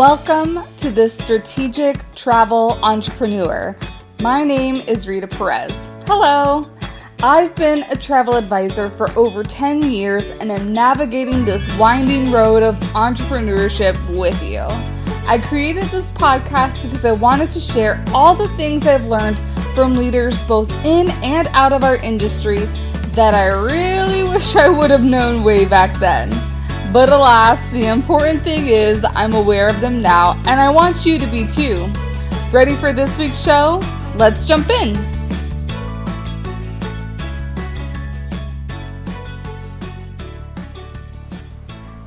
Welcome to the Strategic Travel Entrepreneur. My name is Rita Perez. Hello. I've been a travel advisor for over 10 years and am navigating this winding road of entrepreneurship with you. I created this podcast because I wanted to share all the things I've learned from leaders both in and out of our industry that I really wish I would have known way back then. But alas, the important thing is I'm aware of them now, and I want you to be too. Ready for this week's show? Let's jump in.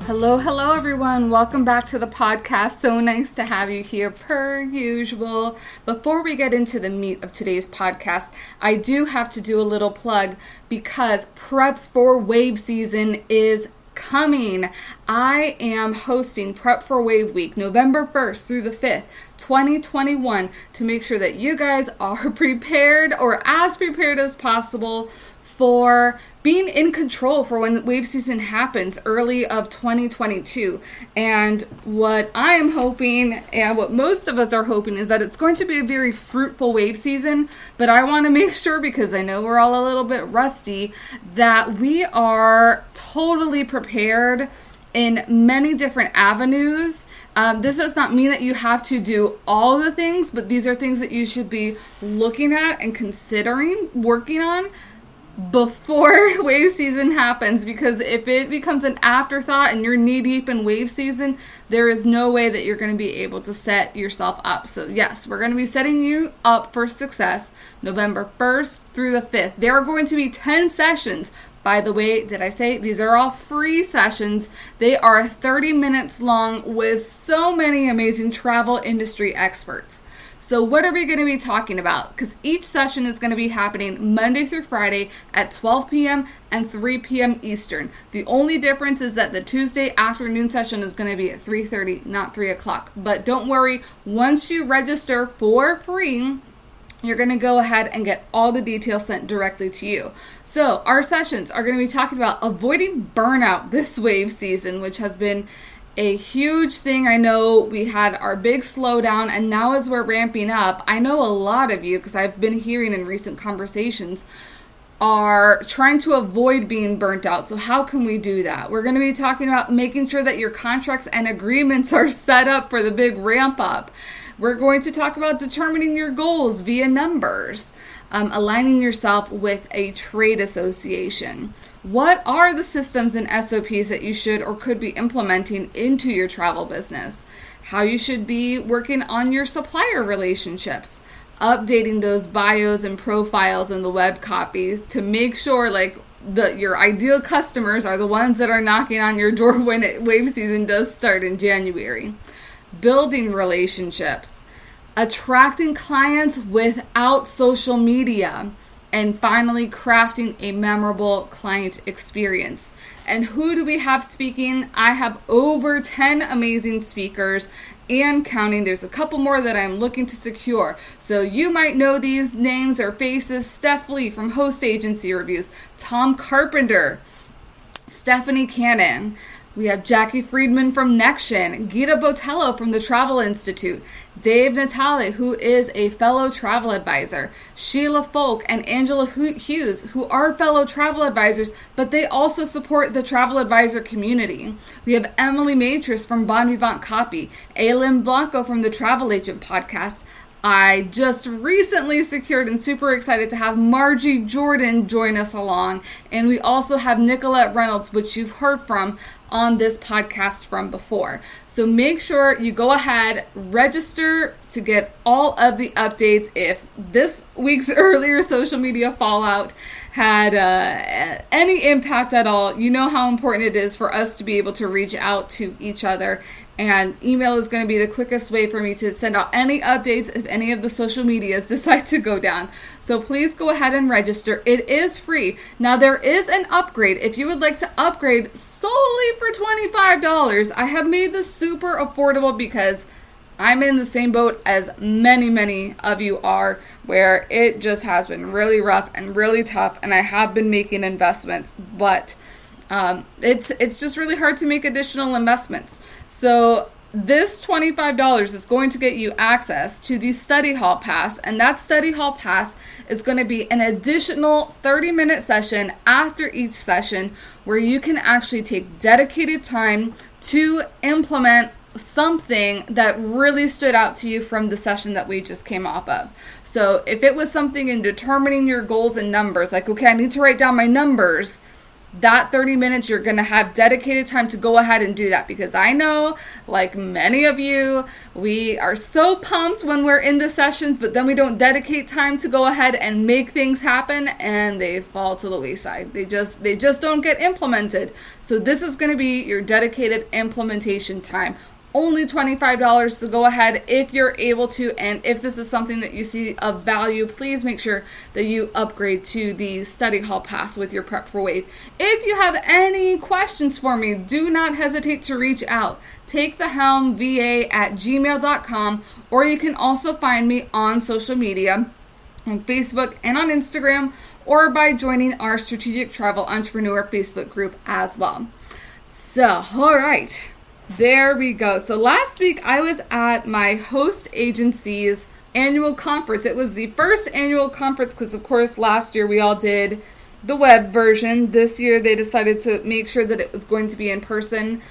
Hello, hello, everyone. Welcome back to the podcast. So nice to have you here, per usual. Before we get into the meat of today's podcast, I do have to do a little plug because prep for wave season is coming. I am hosting Prep for Wave Week November 1st through the 5th, 2021, to make sure that you guys are prepared or as prepared as possible for being in control for when wave season happens early of 2022 and what i am hoping and what most of us are hoping is that it's going to be a very fruitful wave season but i want to make sure because i know we're all a little bit rusty that we are totally prepared in many different avenues. Um, this does not mean that you have to do all the things, but these are things that you should be looking at and considering working on before wave season happens because if it becomes an afterthought and you're knee deep in wave season, there is no way that you're going to be able to set yourself up. So, yes, we're going to be setting you up for success November 1st through the 5th. There are going to be 10 sessions. By the way, did I say these are all free sessions? They are 30 minutes long with so many amazing travel industry experts. So, what are we going to be talking about? Because each session is going to be happening Monday through Friday at 12 p.m. and 3 p.m. Eastern. The only difference is that the Tuesday afternoon session is going to be at 3:30, not 3 o'clock. But don't worry, once you register for free, you're going to go ahead and get all the details sent directly to you. So, our sessions are going to be talking about avoiding burnout this wave season, which has been a huge thing. I know we had our big slowdown, and now as we're ramping up, I know a lot of you, because I've been hearing in recent conversations, are trying to avoid being burnt out. So, how can we do that? We're going to be talking about making sure that your contracts and agreements are set up for the big ramp up. We're going to talk about determining your goals via numbers, um, aligning yourself with a trade association. What are the systems and SOPs that you should or could be implementing into your travel business? How you should be working on your supplier relationships, updating those bios and profiles in the web copies to make sure like the your ideal customers are the ones that are knocking on your door when it, wave season does start in January. Building relationships, attracting clients without social media and finally crafting a memorable client experience. And who do we have speaking? I have over 10 amazing speakers and counting. There's a couple more that I'm looking to secure. So you might know these names or faces Steph Lee from Host Agency Reviews, Tom Carpenter, Stephanie Cannon, we have Jackie Friedman from Nexion, Gita Botello from the Travel Institute, Dave Natale, who is a fellow travel advisor, Sheila Folk, and Angela Hughes, who are fellow travel advisors, but they also support the travel advisor community. We have Emily Matris from Bon Vivant Copy, Aylin Blanco from the Travel Agent Podcast, I just recently secured and super excited to have Margie Jordan join us along. And we also have Nicolette Reynolds, which you've heard from on this podcast from before. So make sure you go ahead, register to get all of the updates. If this week's earlier social media fallout had uh, any impact at all, you know how important it is for us to be able to reach out to each other and email is going to be the quickest way for me to send out any updates if any of the social medias decide to go down. So please go ahead and register. It is free. Now, there is an upgrade. If you would like to upgrade solely for $25, I have made this super affordable because I'm in the same boat as many, many of you are, where it just has been really rough and really tough, and I have been making investments, but um, it's it's just really hard to make additional investments. So this $25 is going to get you access to the study hall pass and that study hall pass is going to be an additional 30 minute session after each session where you can actually take dedicated time to implement something that really stood out to you from the session that we just came off of. So, if it was something in determining your goals and numbers, like, okay, I need to write down my numbers, that 30 minutes you're going to have dedicated time to go ahead and do that. Because I know like many of you we are so pumped when we're in the sessions but then we don't dedicate time to go ahead and make things happen and they fall to the wayside. They just they just don't get implemented. So this is going to be your dedicated implementation time only $25 to go ahead if you're able to and if this is something that you see of value please make sure that you upgrade to the study hall pass with your prep for wave. If you have any questions for me do not hesitate to reach out. Take the helm va at gmail.com or you can also find me on social media on facebook and on instagram or by joining our strategic travel entrepreneur facebook group as well. So all right there we go. So last week I was at my host agency's annual conference. It was the first annual conference because, of course, last year we all did the web version. This year they decided to make sure that it was going to be in person.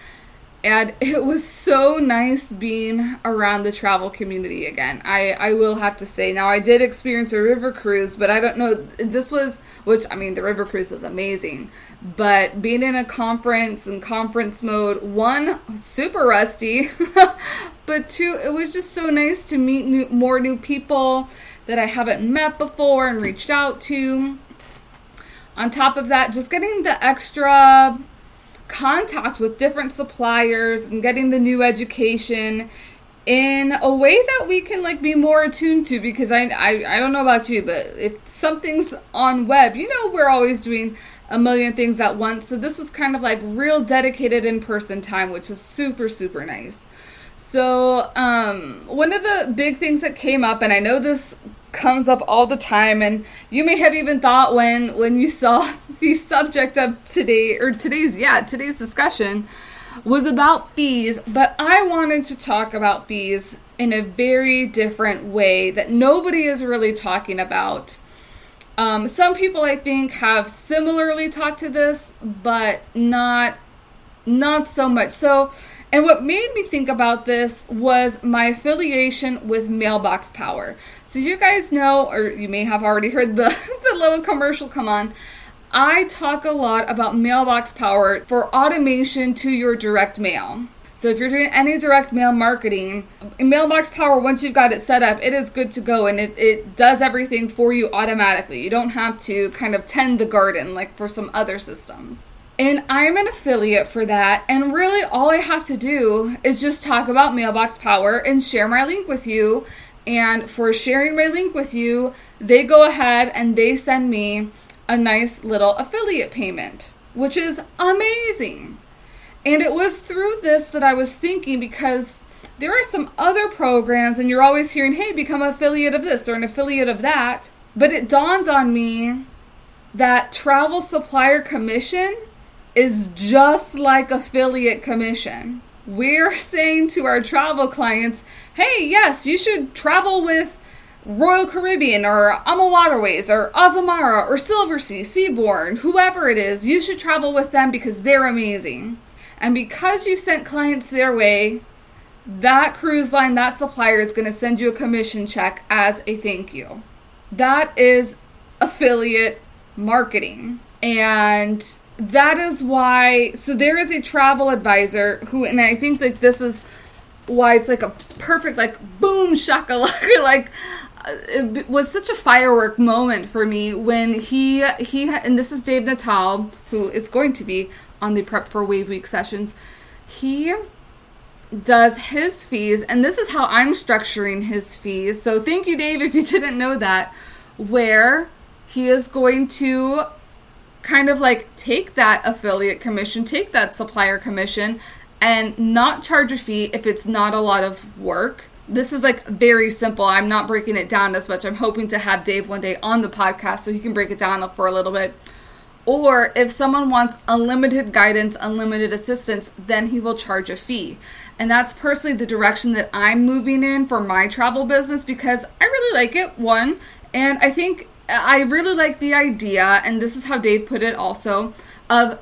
And it was so nice being around the travel community again. I, I will have to say. Now, I did experience a river cruise, but I don't know. This was, which, I mean, the river cruise was amazing. But being in a conference and conference mode, one, super rusty, but two, it was just so nice to meet new, more new people that I haven't met before and reached out to. On top of that, just getting the extra contact with different suppliers and getting the new education in a way that we can like be more attuned to because I, I I don't know about you but if something's on web you know we're always doing a million things at once. So this was kind of like real dedicated in-person time which was super super nice. So um one of the big things that came up and I know this comes up all the time and you may have even thought when when you saw the subject of today or today's yeah today's discussion was about bees but i wanted to talk about bees in a very different way that nobody is really talking about um, some people i think have similarly talked to this but not not so much so and what made me think about this was my affiliation with Mailbox Power. So, you guys know, or you may have already heard the, the little commercial come on. I talk a lot about Mailbox Power for automation to your direct mail. So if you're doing any direct mail marketing, Mailbox Power, once you've got it set up, it is good to go and it, it does everything for you automatically. You don't have to kind of tend the garden like for some other systems. And I'm an affiliate for that. And really, all I have to do is just talk about Mailbox Power and share my link with you. And for sharing my link with you, they go ahead and they send me a nice little affiliate payment, which is amazing. And it was through this that I was thinking because there are some other programs, and you're always hearing, hey, become an affiliate of this or an affiliate of that. But it dawned on me that travel supplier commission is just like affiliate commission. We're saying to our travel clients, hey, yes, you should travel with Royal Caribbean or AMA Waterways or Azamara or Silversea, Seabourn, whoever it is, you should travel with them because they're amazing. And because you sent clients their way, that cruise line, that supplier is going to send you a commission check as a thank you. That is affiliate marketing. And that is why so there is a travel advisor who and I think that this is why it's like a perfect like boom shakalaka like Uh, it was such a firework moment for me when he he and this is Dave Natale who is going to be on the prep for wave week sessions he does his fees and this is how I'm structuring his fees so thank you Dave if you didn't know that where he is going to kind of like take that affiliate commission, take that supplier commission, and not charge a fee if it's not a lot of work. This is like very simple. I'm not breaking it down as much. I'm hoping to have Dave one day on the podcast so he can break it down for a little bit. Or if someone wants unlimited guidance, unlimited assistance, then he will charge a fee. And that's personally the direction that I'm moving in for my travel business because I really like it, one. And I think I really like the idea, and this is how Dave put it also, of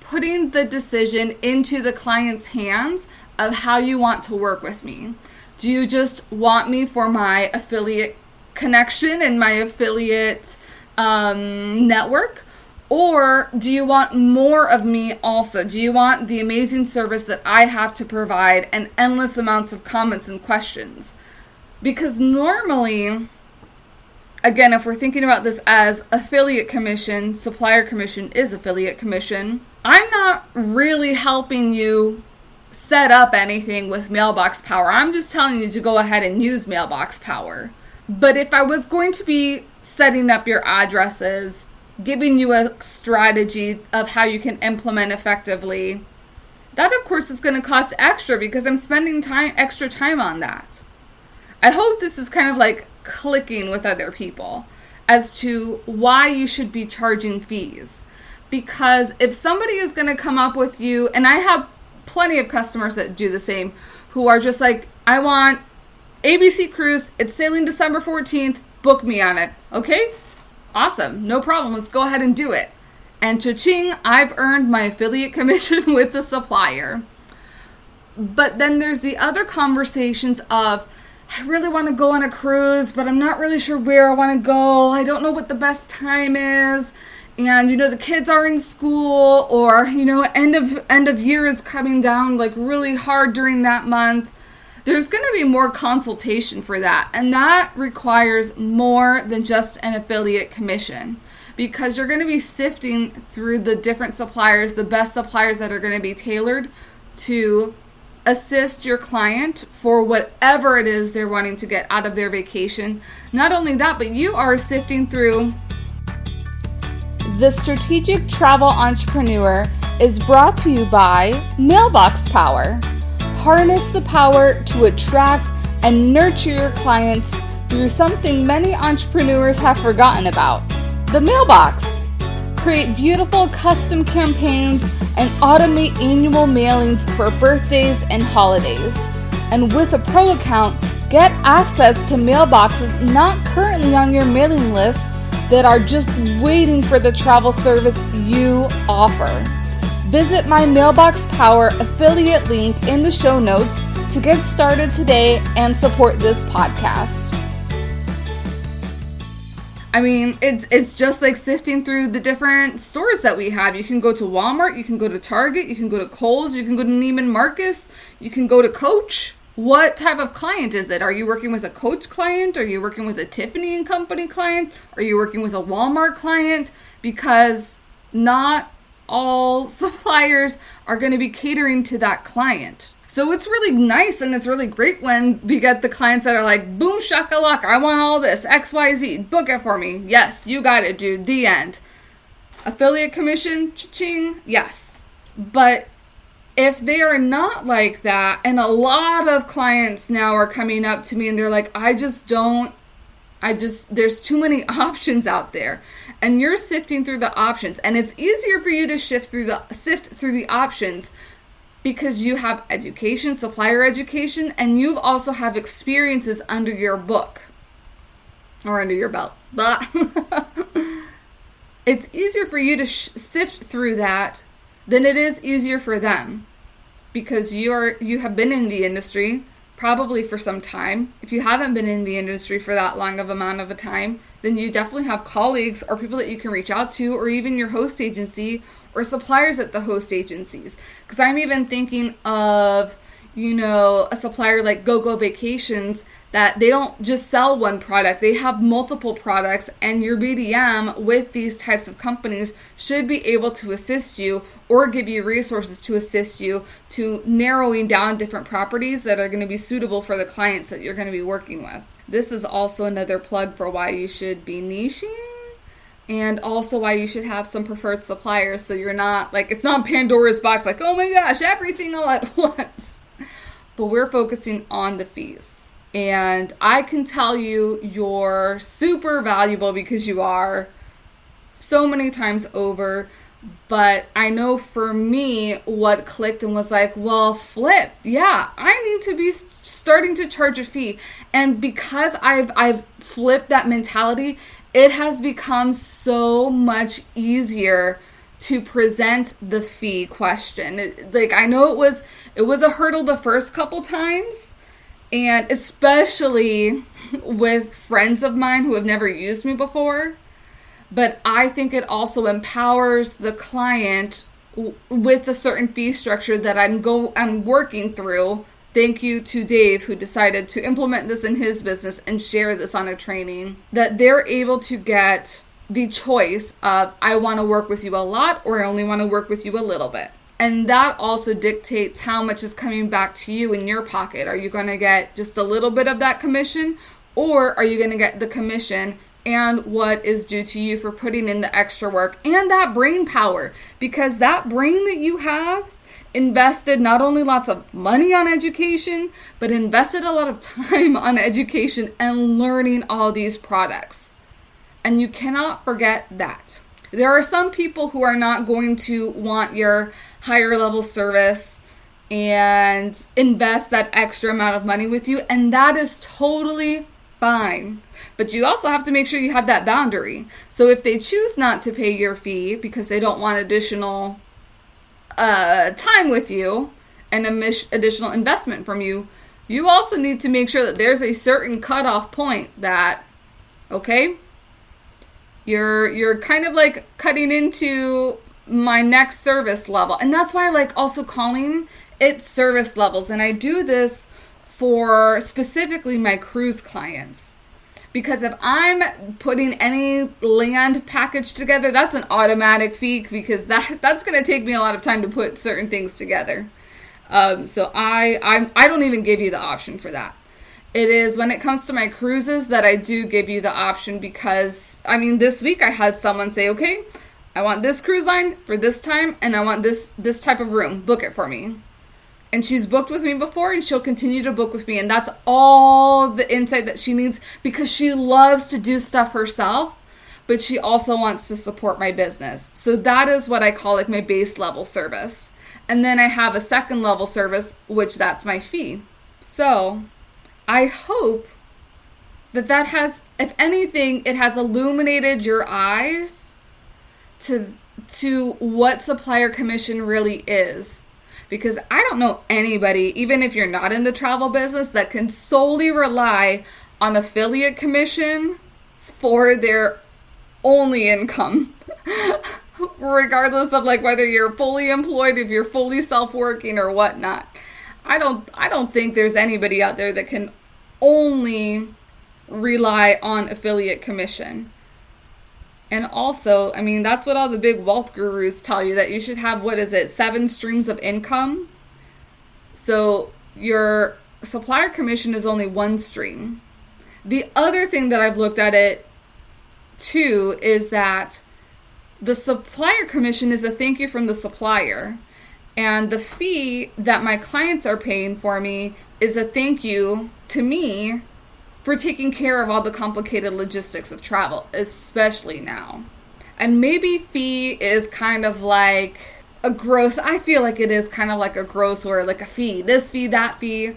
putting the decision into the client's hands of how you want to work with me. Do you just want me for my affiliate connection and my affiliate um, network? Or do you want more of me also? Do you want the amazing service that I have to provide and endless amounts of comments and questions? Because normally, again, if we're thinking about this as affiliate commission, supplier commission is affiliate commission, I'm not really helping you set up anything with mailbox power. I'm just telling you to go ahead and use mailbox power. But if I was going to be setting up your addresses, giving you a strategy of how you can implement effectively, that of course is going to cost extra because I'm spending time extra time on that. I hope this is kind of like clicking with other people as to why you should be charging fees. Because if somebody is going to come up with you, and I have plenty of customers that do the same, who are just like, I want ABC Cruise, it's sailing December 14th, book me on it. Okay? Awesome, no problem, let's go ahead and do it. And cha-ching, I've earned my affiliate commission with the supplier. But then there's the other conversations of, I really want to go on a cruise, but I'm not really sure where I want to go. I don't know what the best time is. And you know the kids are in school or you know end of end of year is coming down like really hard during that month. There's going to be more consultation for that, and that requires more than just an affiliate commission because you're going to be sifting through the different suppliers, the best suppliers that are going to be tailored to assist your client for whatever it is they're wanting to get out of their vacation. Not only that, but you are sifting through. The Strategic Travel Entrepreneur is brought to you by Mailbox Power. Harness the power to attract and nurture your clients through something many entrepreneurs have forgotten about the mailbox create beautiful custom campaigns, and automate annual mailings for birthdays and holidays. And with a pro account, get access to mailboxes not currently on your mailing list that are just waiting for the travel service you offer. Visit my Mailbox Power affiliate link in the show notes to get started today and support this podcast. I mean, it's it's just like sifting through the different stores that we have. You can go to Walmart, you can go to Target, you can go to Kohl's, you can go to Neiman Marcus, you can go to Coach. What type of client is it? Are you working with a Coach client? Are you working with a Tiffany and Company client? Are you working with a Walmart client? Because not all suppliers are going to be catering to that client. So it's really nice and it's really great when we get the clients that are like, boom shakalaka, I want all this, XYZ, book it for me. Yes, you got it, dude. The end. Affiliate commission, ching, yes. But if they are not like that, and a lot of clients now are coming up to me and they're like, I just don't, I just, there's too many options out there. And you're sifting through the options, and it's easier for you to shift through the, sift through the options because you have education, supplier education, and you also have experiences under your book or under your belt. But it's easier for you to sh- sift through that than it is easier for them because you are you have been in the industry probably for some time. If you haven't been in the industry for that long of amount of a time, then you definitely have colleagues or people that you can reach out to or even your host agency or suppliers at the host agencies. Because I'm even thinking of, you know, a supplier like GoGo Vacations that they don't just sell one product, they have multiple products, and your BDM with these types of companies should be able to assist you or give you resources to assist you to narrowing down different properties that are going to be suitable for the clients that you're going to be working with. This is also another plug for why you should be niching and also why you should have some preferred suppliers so you're not like it's not Pandora's box like oh my gosh everything all at once but we're focusing on the fees and I can tell you you're super valuable because you are so many times over. But I know for me, what clicked and was like, well, flip, yeah, I need to be starting to charge a fee. And because I've I've flipped that mentality, it has become so much easier to present the fee question. Like I know it was it was a hurdle the first couple times, and especially with friends of mine who have never used me before but I think it also empowers the client with a certain fee structure that I'm go I'm working through. Thank you to Dave who decided to implement this in his business and share this on a training that they're able to get the choice of I want to work with you a lot or I only want to work with you a little bit. And that also dictates how much is coming back to you in your pocket. Are you going to get just a little bit of that commission or are you going to get the commission and what is due to you for putting in the extra work and that brain power because that brain that you have invested not only lots of money on education but invested a lot of time on education and learning all these products and you cannot forget that there are some people who are not going to want your higher level service and invest that extra amount of money with you and that is totally fine. But you also have to make sure you have that boundary. So if they choose not to pay your fee because they don't want additional uh, time with you and additional investment from you, you also need to make sure that there's a certain cutoff point that, okay, you're you're kind of like cutting into my next service level, and that's why I like also calling it service levels. And I do this for specifically my cruise clients. Because if I'm putting any land package together, that's an automatic fee because that that's going to take me a lot of time to put certain things together. Um, so I, I I don't even give you the option for that. It is when it comes to my cruises that I do give you the option because I mean this week I had someone say, "Okay, I want this cruise line for this time and I want this this type of room. Book it for me." and she's booked with me before and she'll continue to book with me and that's all the insight that she needs because she loves to do stuff herself but she also wants to support my business so that is what i call like my base level service and then i have a second level service which that's my fee so i hope that that has if anything it has illuminated your eyes to to what supplier commission really is because I don't know anybody, even if you're not in the travel business, that can solely rely on affiliate commission for their only income. Regardless of like whether you're fully employed, if you're fully self-working or whatnot. I don't I don't think there's anybody out there that can only rely on affiliate commission. And also, I mean, that's what all the big wealth gurus tell you that you should have what is it, seven streams of income. So your supplier commission is only one stream. The other thing that I've looked at it too is that the supplier commission is a thank you from the supplier. And the fee that my clients are paying for me is a thank you to me for taking care of all the complicated logistics of travel, especially now. And maybe fee is kind of like a gross, I feel like it is kind of like a gross or like a fee, this fee, that fee.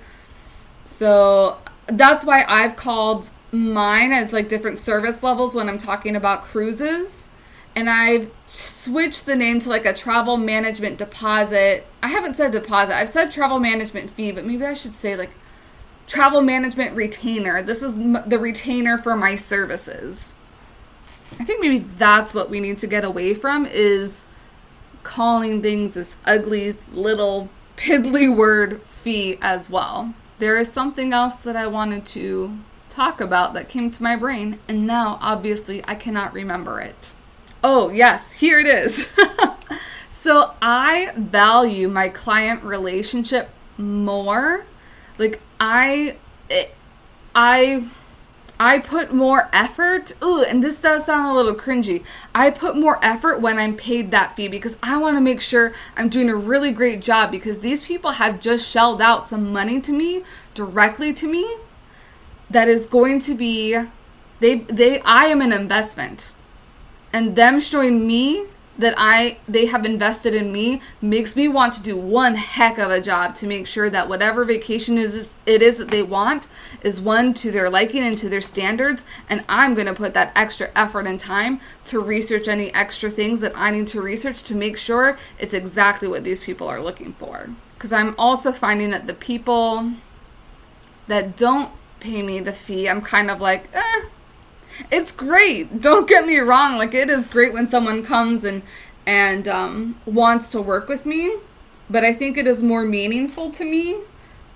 So that's why I've called mine as like different service levels when I'm talking about cruises. And I've switched the name to like a travel management deposit. I haven't said deposit, I've said travel management fee, but maybe I should say like travel management retainer. This is the retainer for my services. I think maybe that's what we need to get away from is calling things this ugly little piddly word fee as well. There is something else that I wanted to talk about that came to my brain, and now obviously I cannot remember it. Oh, yes, here it is. so I value my client relationship more like I it, I I put more effort. Ooh, and this does sound a little cringy. I put more effort when I'm paid that fee because I want to make sure I'm doing a really great job because these people have just shelled out some money to me directly to me that is going to be they they I am an investment. And them showing me that I they have invested in me makes me want to do one heck of a job to make sure that whatever vacation is it is that they want is one to their liking and to their standards. And I'm going to put that extra effort and time to research any extra things that I need to research to make sure it's exactly what these people are looking for. Cuz I'm also finding that the people that don't pay me the fee I'm kind of like eh it's great. Don't get me wrong. Like it is great when someone comes and and um, wants to work with me, but I think it is more meaningful to me,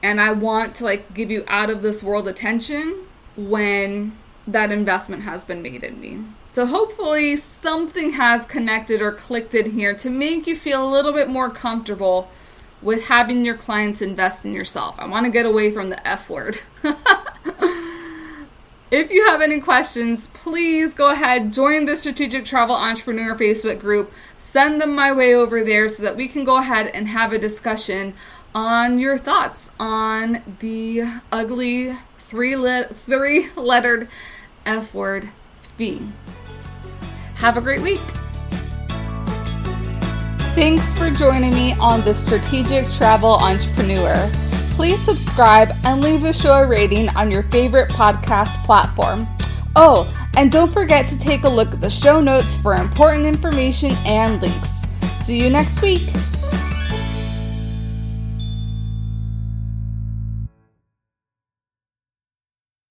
and I want to like give you out of this world attention when that investment has been made in me. So hopefully something has connected or clicked in here to make you feel a little bit more comfortable with having your clients invest in yourself. I want to get away from the F word. If you have any questions, please go ahead, join the Strategic Travel Entrepreneur Facebook group. Send them my way over there so that we can go ahead and have a discussion on your thoughts on the ugly three le- three lettered F word fee. Have a great week. Thanks for joining me on the Strategic Travel Entrepreneur please subscribe and leave the show a rating on your favorite podcast platform. Oh, and don't forget to take a look at the show notes for important information and links. See you next week.